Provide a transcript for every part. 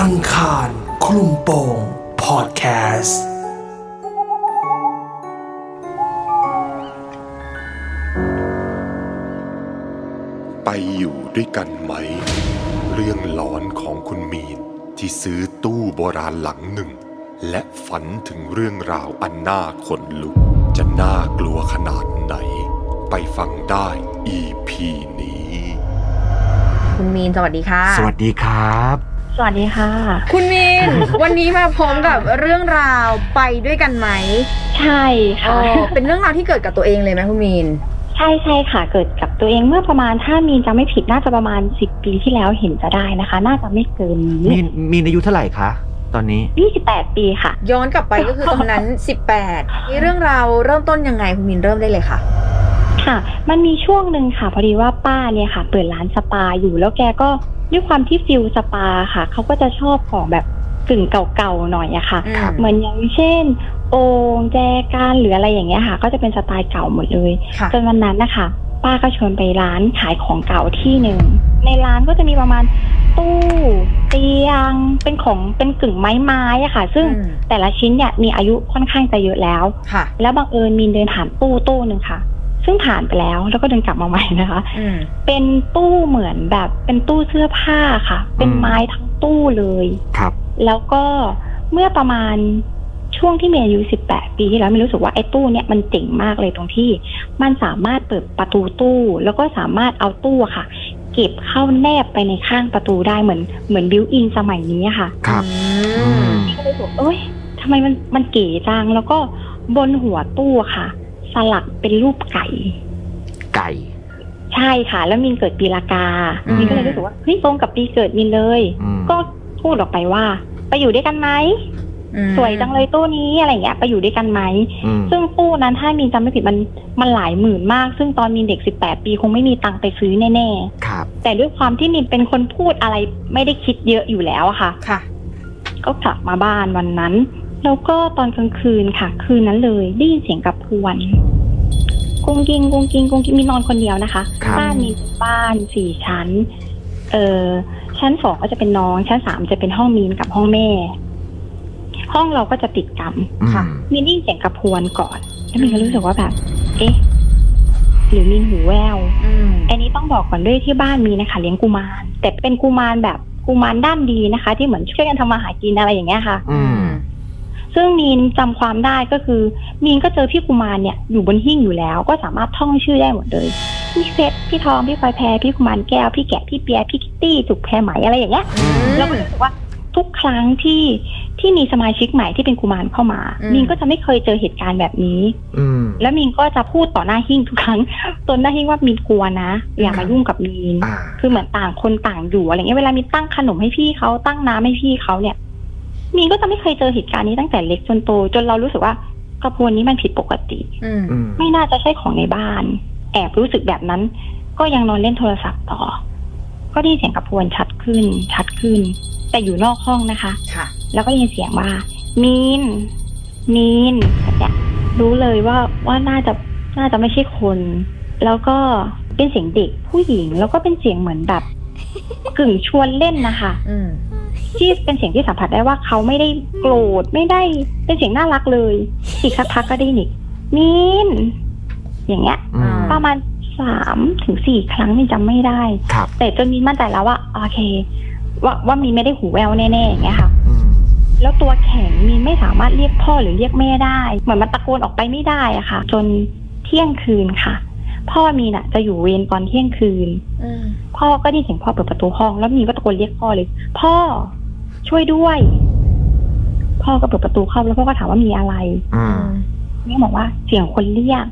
อังคารคลุมโปงพอดแคสต์ไปอยู่ด้วยกันไหม เรื่องหลอนของคุณมีน ที่ซื้อตู้โบราณหลังหนึ่ง และฝันถึงเรื่องราวอันน่าขนลุก จะน่ากลัวขนาดไหน ไปฟังได้ EP นี้ คุณมีนสวัสดีค่ะ สวัสดีครับส วัสดีค่ะ คุณมีนวันนี้มาพร้อมกับเรื่องราวไปด้วยกันไหม ใช่อ๋ค่ะอเป็นเรื่องราวที่เกิดกับตัวเองเลยไหมคุณมีนใช่ใช่ค่ะ เกิดกับตัวเองเมื่อประมาณถ้ามีนจำไม่ผิดน่าจะประมาณสิบปีที่แล้วเห็นจะได้นะคะ น่าจะไม่เกินมีนี้นมีนอายุเท่าไหร่คะตอนนี้ยี่สิบแปดปีค่ะ ย้อนกลับไปก็คือตอนนั้น 18นี่เรื่องราวเริ่มต้นยังไงคุณมีนเริ่มได้เลยค่ะ ค่ะ มันมีช่วงหนึ่งค่ะ พอดีว่าป้าเนี่ยค่ะ เปิดร้านสปาอยู่แล้วแกก็ด้วยความที่ฟิลสปาค่ะเขาก็จะชอบของแบบกึ่งเก่าๆหน่อยอะค่ะ อืม เหมือนอย่างเช่น โอ่งแจกันหรืออะไรอย่างเงี้ยค่ะ ก็จะเป็นสไตล์เก่าหมดเลย ค่ะ จนวันนั้นนะคะป้าก็ชวนไปร้านขายของเก่าที่หนึ่งในร้านก็จะมีประมาณตู้เตียงเป็นของเป็นกึ่งไม้ไม้ๆอะค่ะ ซึ่งอืม แต่ละชิ้นเนี่ยมีอายุค่อนข้างจะเยอะแล้ว ค่ะ แล้วบังเอิญมีนเดินผ่านตู้ตู้หนึ่งค่ะ ซึ่งผ่านไปแล้วแล้วก็เดินกลับมาใหม่นะคะอืมเป็นตู้เหมือนแบบเป็นตู้เสื้อผ้าค่ะ เป็นอืมไม้ทั้งตู้เลยครับ แล้วก็เมื่อประมาณช่วงที่เมย์อายุ18ปีที่แล้วมีรู้สึกว่าไอ้ตู้เนี่ยมันเจ๋งมากเลยตรงที่ มันสามารถเปิดประตูตู้ แล้วก็สามารถเอาตู้อะค่ะ เก็บเข้าแนบไปในข้างประตูได้เหมือนเหมือน built-in สมัยนี้อะค่ะ ครับอืมก็เลยบอกเอ้ยทำไมมันมันเก๋จังแล้วก็บนหัวตู้อะค่ะ สลักเป็นรูปไก่ ไก่ ใช่ค่ะ แล้วมินเกิดปีละกาอืม มินก็เลยรู้สึกว่าเฮ้ยตรงกับปีเกิดมินเลย อืมก็พูดออกไปว่า ไปอยู่ด้วยกันไหมอืมสวยจังเลยตู้นี้อะไรอย่างเงี้ยไปอยู่ด้วยกันไหม อืมซึ่งตู้นั้นถ้ามีนจำไม่ผิดมันมันหลายหมื่นมาก ซึ่งตอนมีนเด็กสิบแปดปีคงไม่มีตังค์ไปซื้อแน่ ครับ ๆ แต่ด้วยความที่มินเป็นคนพูดอะไรไม่ได้คิดเยอะอยู่แล้วอะค่ะ ค่ะ ก็กลับมาบ้านวันนั้น แล้วก็ตอนกลางคืนค่ะ คืนนั้นเลยได้ยินเสียงกับพวนกุ้งกิงกุ้งกิงกุ้งกิงมีนอนคนเดียวนะคะครับ บ้านมีบ้านสี่ชั้น เออชั้นสองก็จะเป็นน้อง ชั้นสามจะเป็นห้องมีนกับห้องแม่ ห้องเราก็จะติดกันค่ะอืมมีนได้ยินเสียงกระพวนก่อน แล้วมีนก็รู้สึกว่าแบบ เอ๊ะ หรือมีนหูแวว อืม อันนี้ต้องบอกก่อนด้วยที่บ้านมีนะคะ เลี้ยงกุมารแต่เป็นกุมารแบบกุมารด้านดีนะคะ ที่เหมือนช่วยกันทำมาหากินอะไรอย่างเงี้ยค่ะ อืม ซึ่งมีนจำความได้ก็คือมีนก็เจอพี่กุมารเนี่ยอยู่บนหิ้งอยู่แล้ว ก็สามารถท่องชื่อได้หมดเลยพี่เพชรพี่ทองพี่พลอยแพรพี่กุมารแก้วพี่แกะพี่เปียพี่คิตตี้จุกแพรไหมอะไรอย่างเงี้ยอืมเราก็รู้สึกว่าทุกครั้งที่ที่มีสมาชิกใหม่ที่เป็นกุมารเข้ามาอืมมีนก็จะไม่เคยเจอเหตุการณ์แบบนี้อืมแล้วมีนก็จะพูดต่อหน้าหิ้งทุกครั้งตนหน้าหิ้งว่ามีนกลัวนะ อย่ามายุ่งกับมีนอ่าคือเหมือนต่างคนต่างอยู่อะไรเงี้ยเวลามีตั้งขนมให้พี่เขาตั้งน้ำให้พี่เขาเนี่ย มีนก็จะไม่เคยเจอเหตุการณ์นี้ตั้งแต่เล็กจนโต จนเรารู้สึกว่ากระพวนนี้มันผิดปกติอืมอืมไม่น่าจะใช่ของในบ้าน แอบรู้สึกแบบนั้น ก็ยังนอนเล่นโทรศัพท์ต่อ ก็ได้ยินเสียงกระพวนชัดขึ้น ชัดขึ้น แต่อยู่นอกห้องนะคะค่ะแล้วก็ได้ยินเสียงว่ามีนมีนแบบเนี้ยรู้เลยว่าว่าน่าจะน่าจะไม่ใช่คน แล้วก็เป็นเสียงเด็กผู้หญิง แล้วก็เป็นเสียงเหมือนแบบกึ่งชวนเล่นนะคะ อืม ที่เป็นเสียงที่สัมผัสได้ว่าเขาไม่ได้โกรธไม่ได้เป็นเสียงน่ารักเลย อีกสักพักก็ได้ยินอีกมีนอย่างเงี้ยอืมประมาณสามถึงสี่ครั้งนี่จำไม่ได้ครับแต่จนมีนมั่นใจแล้วว่าโอเค ว่าว่ามีนไม่ได้หูแววแน่ๆอย่างเงี้ยค่ะอืมแล้วตัวแข็งมีนไม่สามารถเรียกพ่อหรือเรียกแม่ได้ เหมือนมันตะโกนออกไปไม่ได้อะค่ะ จนเที่ยงคืนค่ะ พ่อมีน่ะ จะอยู่เวรตอนเที่ยงคืนอืมพ่อก็ได้ยินเสียงพ่อเปิดประตูห้อง แล้วมีนก็ตะโกนเรียกพ่อเลย พ่อ ช่วยด้วย พ่อก็เปิดประตูเข้าแล้วพ่อก็ถามว่ามีอะไรอืมแม่บอกว่าเสียงคนเรียก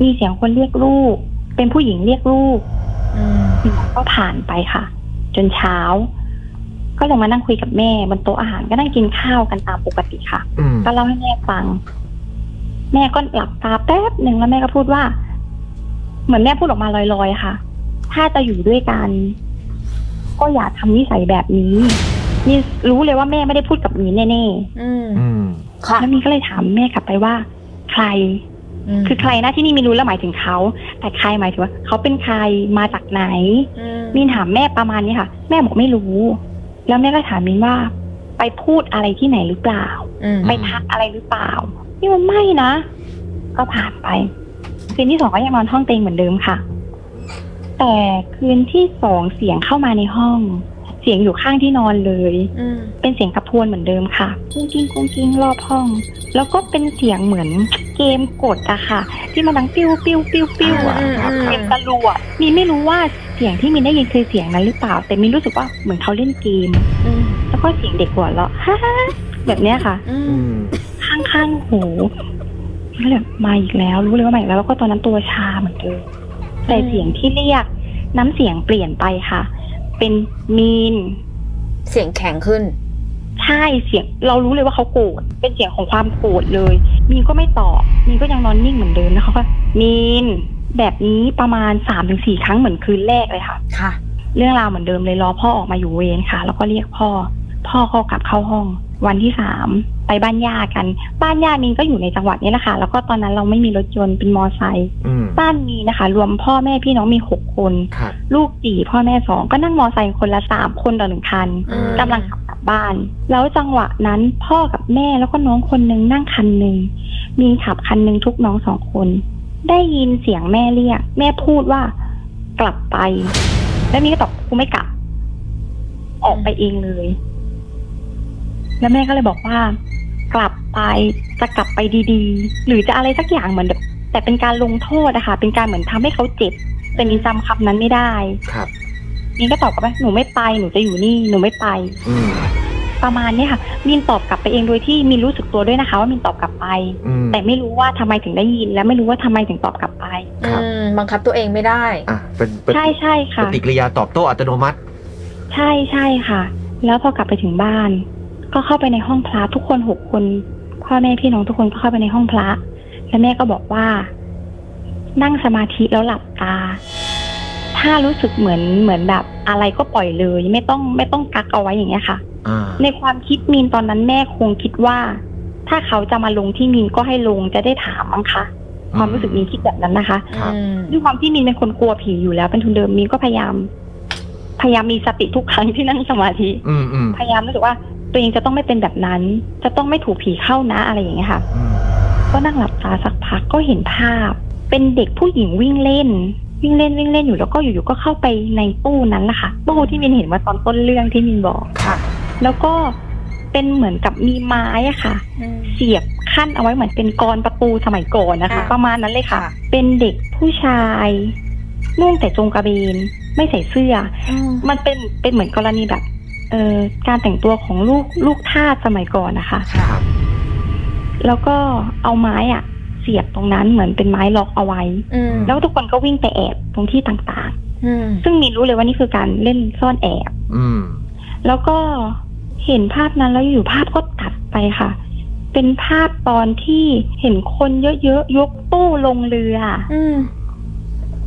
มีเสียงคนเรียกลูก เป็นผู้หญิงเรียกลูกอืมก็ผ่านไปค่ะ จนเช้า ก็เลยมานั่งคุยกับแม่บนโต๊ะอาหารก็นั่งกินข้าวกันตามปกติค่ะอืมก็เล่าให้แม่ฟัง แม่ก็หลับตาแป๊บหนึ่งแล้วแม่ก็พูดว่า เหมือนแม่พูดออกมาลอยๆค่ะ ถ้าจะอยู่ด้วยกัน ก็อย่าทำนิสัยแบบนี้ นี่รู้เลยว่าแม่ไม่ได้พูดกับมีแน่อืมอืมๆค่ะแล้วมีก็เลยถามแม่กลับไปว่า ใครมคือใครนะที่นี่มีรู้แล้วหมายถึงเขา แต่ใครหมายถึงว่าเขาเป็นใครมาจากไหนอืมมีนถามแม่ประมาณนี้ค่ะ แม่บอกไม่รู้ แล้วแม่ก็ถามมินว่า ไปพูดอะไรที่ไหนหรือเปล่าอืมไปทักอะไรหรือเปล่า นี่มันไม่นะ ก็ผ่านไป คืนที่สองก็ยังนอนห้องเตียงเหมือนเดิมค่ะ แต่คืนที่สองเสียงเข้ามาในห้อง เสียงอยู่ข้างที่นอนเลยอืมเป็นเสียงกระพวนเหมือนเดิมค่ะกุ้งกิ้งกุ้งกิ้งรอบห้อง แล้วก็เป็นเสียงเหมือนเกมกดอะค่ะ ที่มันดังปิ้วปิ้วปิ้วปิ้วอะอืมอืมเกมตะลุอะมีไม่รู้ว่าเสียงที่มินได้ยินคือเสียงนั้นหรือเปล่า แต่มินรู้สึกว่าเหมือนเขาเล่นเกมอืมแล้วก็เสียงเด็กหัวเราะฮ่าฮ่าแบบเนี้ยค่ะอือืมมข้างข้างๆหูก็เลยมาอีกแล้ว รู้เลยว่ามาอีกแล้วแล้วก็ตอนนั้นตัวชาเหมือนเดิมแต่เสียงที่เรียกน้ำเสียงเปลี่ยนไปค่ะ เป็นมีน เสียงแข็งขึ้น ใช่เสียง เรารู้เลยว่าเขาโกรธเป็นเสียงของความโกรธเลย มีนก็ไม่ตอบมีนก็ยังนอนนิ่งเหมือนเดิมแล้วเขาก็มีนแบบนี้ประมาณสามถึงสี่ครั้งเหมือนคืนแรกเลยค่ะ ค่ะ เรื่องราวเหมือนเดิมเลยรอพ่อออกมาอยู่เวรค่ะ แล้วก็เรียกพ่อ พ่อเขากลับเข้าห้อง วันที่สามไปบ้านย่ากัน บ้านย่ามินก็อยู่ในจังหวัดนี้แหละค่ะ แล้วก็ตอนนั้นเราไม่มีรถยนต์เป็นมอไซค์อืมบ้านมีนะคะ รวมพ่อแม่พี่น้องมีหกคนครับ ลูกสี่พ่อแม่สองก็นั่งมอไซค์คนละสามคนต่อหนึ่งคันอืมกำลังขับกลับบ้าน แล้วจังหวะนั้นพ่อกับแม่แล้วก็น้องคนหนึงนั่งคันหนึ่งมีนขับคันหนึ่งทุกน้องสองคน ได้ยินเสียงแม่เรียก แม่พูดว่ากลับไป แล้วมีนก็ตอบกูไม่กลับ ออกไปเองเลย แล้วแม่ก็เลยบอกว่า กลับไปจะกลับไปดีๆ หรือจะอะไรสักอย่างเหมือนแบบแต่เป็นการลงโทษนะคะเป็นการเหมือนทำให้เขาเจ็บ แต่มินจำคำนั้นไม่ได้ครับมินก็ตอบกลับไปหนูไม่ไปหนูจะอยู่นี่หนูไม่ไป อืมประมาณเนี้ยค่ะมินตอบกลับไปเองโดยที่มินรู้สึกตัวด้วยนะคะ ว่ามินตอบกลับไปอืมแต่ไม่รู้ว่าทำไมถึงได้ยิน และไม่รู้ว่าทำไมถึงตอบกลับไปครับอืมบังคับตัวเองไม่ได้อะเป็นเป็นใช่ใช่ปค่ะฏิกิริยาตอบโต้อัตโนมัติ ใช่ใช่ค่ะ แล้วพอกลับไปถึงบ้าน ก็เข้าไปในห้องพระทุกคนหกคนพ่อแม่พี่น้องทุกคนก็เข้าไปในห้องพระ แล้วแม่ก็บอกว่า นั่งสมาธิแล้วหลับตา ถ้ารู้สึกเหมือนเหมือนแบบอะไรก็ปล่อยเลย ไม่ต้องไม่ต้องกักเอาไว้อย่างเงี้ยค่ะอ่าในความคิดมีนตอนนั้นแม่คงคิดว่า ถ้าเขาจะมาลงที่มีนก็ให้ลงจะได้ถามมั้งคะความรู้สึกมีนคิดแบบนั้นนะคะครับอืมด้วยความที่มีนเป็นคนกลัวผีอยู่แล้ว เป็นทุนเดิมมีนก็พยายาม พยายามมีสติทุกครั้งที่นั่งสมาธิอืมอืมพยายามรู้สึกว่าตัวเองจะต้องไม่เป็นแบบนั้น จะต้องไม่ถูกผีเข้านะอะไรอย่างเงี้ยค่ะอืมก็นั่งหลับตาสักพักก็เห็นภาพ เป็นเด็กผู้หญิงวิ่งเล่น วิ่งเล่นวิ่งเล่นอยู่แล้วก็อยู่ๆก็เข้าไปในตู้นั้นแหละค่ะตู้ที่มินเห็นว่าตอนต้นเรื่องที่มินบอกครับแล้วก็เป็นเหมือนกับมีไม้อะค่ะอืมเสียบขั้นเอาไว้เหมือนเป็นกรอนประตูสมัยก่อนนะคะค่ะประมาณนั้นเลยค่ะค่ะ เป็นเด็กผู้ชายนุ่งแต่จงกระเบนไม่ใส่เสื้ออืมมันเป็นเป็นเหมือนกรณีแบบเอ่อการแต่งตัวของลูกลูกทาสสมัยก่อนนะคะค่ะแล้วก็เอาไม้อะ เสียบตรงนั้นเหมือนเป็นไม้ล็อกเอาไว้อืมแล้วทุกคนก็วิ่งไปแอบตรงที่ต่างอืมๆซึ่งมีรู้เลยว่านี่คือการเล่นซ่อนแอบอืมแล้วก็เห็นภาพนั้นแล้วอยู่ภาพก็ตัดไปค่ะ เป็นภาพตอนที่เห็นคนเยอะๆยกตู้ลงเรืออืม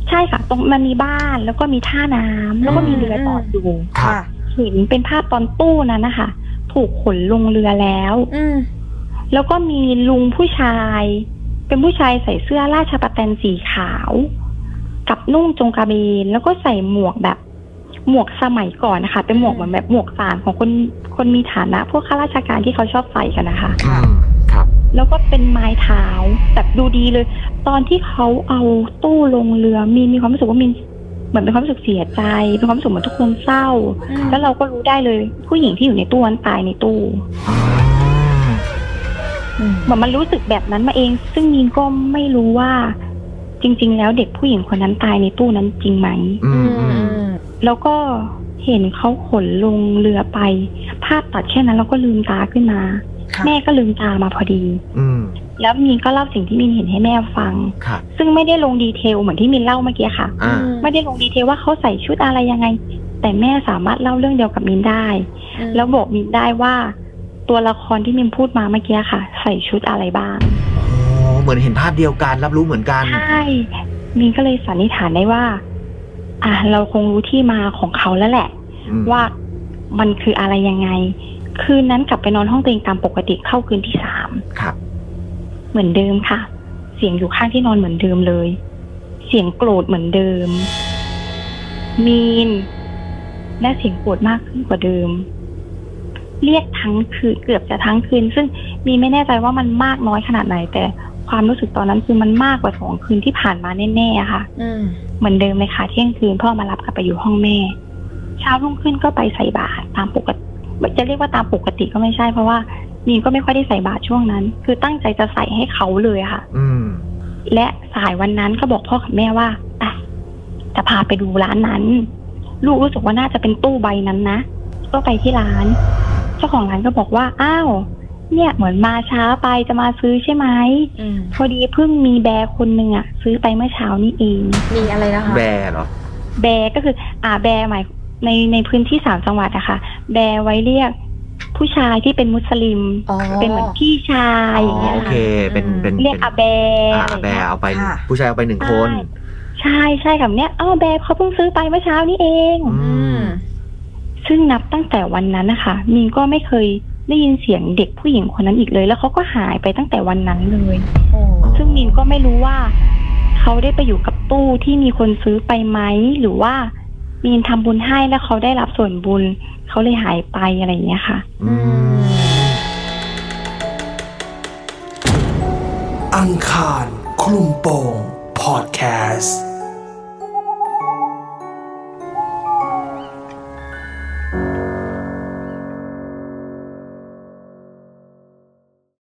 ใช่ค่ะ ตรงมันมีบ้านแล้วก็มีท่าน้ำแล้วก็มีเรือจอดอยู่ครับค่ะเห็นเป็นภาพตอนตู้นั้นนะคะถูกขนลงเรือแล้ว อืมแล้วก็มีลุงผู้ชาย เป็นผู้ชายใส่เสื้อราชประแตนสีขาว กับนุ่งจงกระเบนแล้วก็ใส่หมวกแบบหมวกสมัยก่อนนะคะ เป็นหมวกเหมือนแบบหมวกสารของคนคนมีฐานะ พวกข้าราชการที่เขาชอบใส่กันนะคะอืมครับ แล้วก็เป็นไม้เท้าแบบดูดีเลย ตอนที่เขาเอาตู้ลงเรือมีมีความรู้สึกว่ามีเหมือนเป็นความรู้สึกเสียใจเป็นความรู้สึกเหมือนทุกคนเศร้าอืมแล้วเราก็รู้ได้เลย ผู้หญิงที่อยู่ในตู้นั้นตายในตู้อืมอืม เหมือนมันรู้สึกแบบนั้นมาเอง ซึ่งยินก็ไม่รู้ว่า จริง ๆ แล้วเด็กผู้หญิงคนนั้นตายในตู้นั้นจริงไหมอือืมมอือืมมแล้วก็เห็นเขาขนลงเรือไป ภาพตัดแค่นั้นแล้วก็ลืมตาขึ้นมาค่ะแม่ก็ลืมตามาพอดี อืมแล้วมินก็เล่าสิ่งที่มินเห็นให้แม่ฟังครับซึ่งไม่ได้ลงดีเทลเหมือนที่มินเล่าเมื่อกี้ค่ะอ่าไม่ได้ลงดีเทลว่าเขาใส่ชุดอะไรยังไง แต่แม่สามารถเล่าเรื่องเดียวกับมินได้อืมแล้วบอกมินได้ว่า ตัวละครที่มินพูดมาเมื่อกี้ค่ะ ใส่ชุดอะไรบ้างโอ้เหมือนเห็นภาพเดียวกันรับรู้เหมือนกัน ใช่มินก็เลยสันนิษฐานได้ว่า อะเราคงรู้ที่มาของเขาแล้วแหละ อืมว่ามันคืออะไรยังไง คืนนั้นกลับไปนอนห้องตัวเองตามปกติเข้าคืนที่สามครับ เหมือนเดิมค่ะ เสียงอยู่ข้างที่นอนเหมือนเดิมเลย เสียงโกรธเหมือนเดิม มีนและเสียงโกรธมากขึ้นกว่าเดิม เรียกทั้งคืนเกือบจะทั้งคืน ซึ่งมีไม่แน่ใจว่ามันมากน้อยขนาดไหน แต่ความรู้สึกตอนนั้นคือมันมากกว่าสองคืนที่ผ่านมาแน่ๆอะค่ะอืมเหมือนเดิมเลยค่ะเที่ยงคืนพ่อมารับกลับไปอยู่ห้องแม่ เช้ารุ่งขึ้นก็ไปใส่บาตรตามปกติจะเรียกว่าตามปกติก็ไม่ใช่ เพราะว่ามีนก็ไม่ค่อยได้ใส่บาตรช่วงนั้น คือตั้งใจจะใส่ให้เขาเลยอะค่ะ อืมและสายวันนั้นก็บอกพ่อกับแม่ว่าอะจะพาไปดูร้านนั้น ลูกรู้สึกว่าน่าจะเป็นตู้ใบนั้นนะ ก็ไปที่ร้าน เจ้าของร้านก็บอกว่าอ้าวเนี่ยเหมือนมาช้าไปจะมาซื้อใช่ไหมอืมพอดีเพิ่งมีแบร์คนหนึ่งอะซื้อไปเมื่อเช้านี้เอง มีอะไรนะคะแบร์เหรอ แบร์ก็คืออ่าแบร์หมายในในพื้นที่สามจังหวัดอะค่ะ แบร์ไว้เรียกผู้ชายที่เป็นมุสลิมอ๋อเป็นเหมือนพี่ชายอย่างเงี้ยโอเคค่ะเป็นเป็นเรียกเป็นอาแบร์อ่าอะไรแบเงี้ร์ยเอาไปค่ะผู้ชายเอาไปหนึ่งคน ใช่ใช่กับเนี้ยอ้าวแบร์เขาเพิ่งซื้อไปเมื่อเช้านี้เอง อือืม ซึ่งนับตั้งแต่วันนั้นนะคะมีนก็ไม่เคยได้ยินเสียงเด็กผู้หญิงคนนั้นอีกเลย แล้วเขาก็หายไปตั้งแต่วันนั้นเลยโอ้ซึ่งมีนก็ไม่รู้ว่าเขาได้ไปอยู่กับตู้ที่มีคนซื้อไปไหมหรือว่ามีนทำบุญให้แล้วเขาได้รับส่วนบุญเขาเลยหายไปอะไรอย่างเงี้ยค่ะอืมอังคารคลุมโปงพอดแคสต์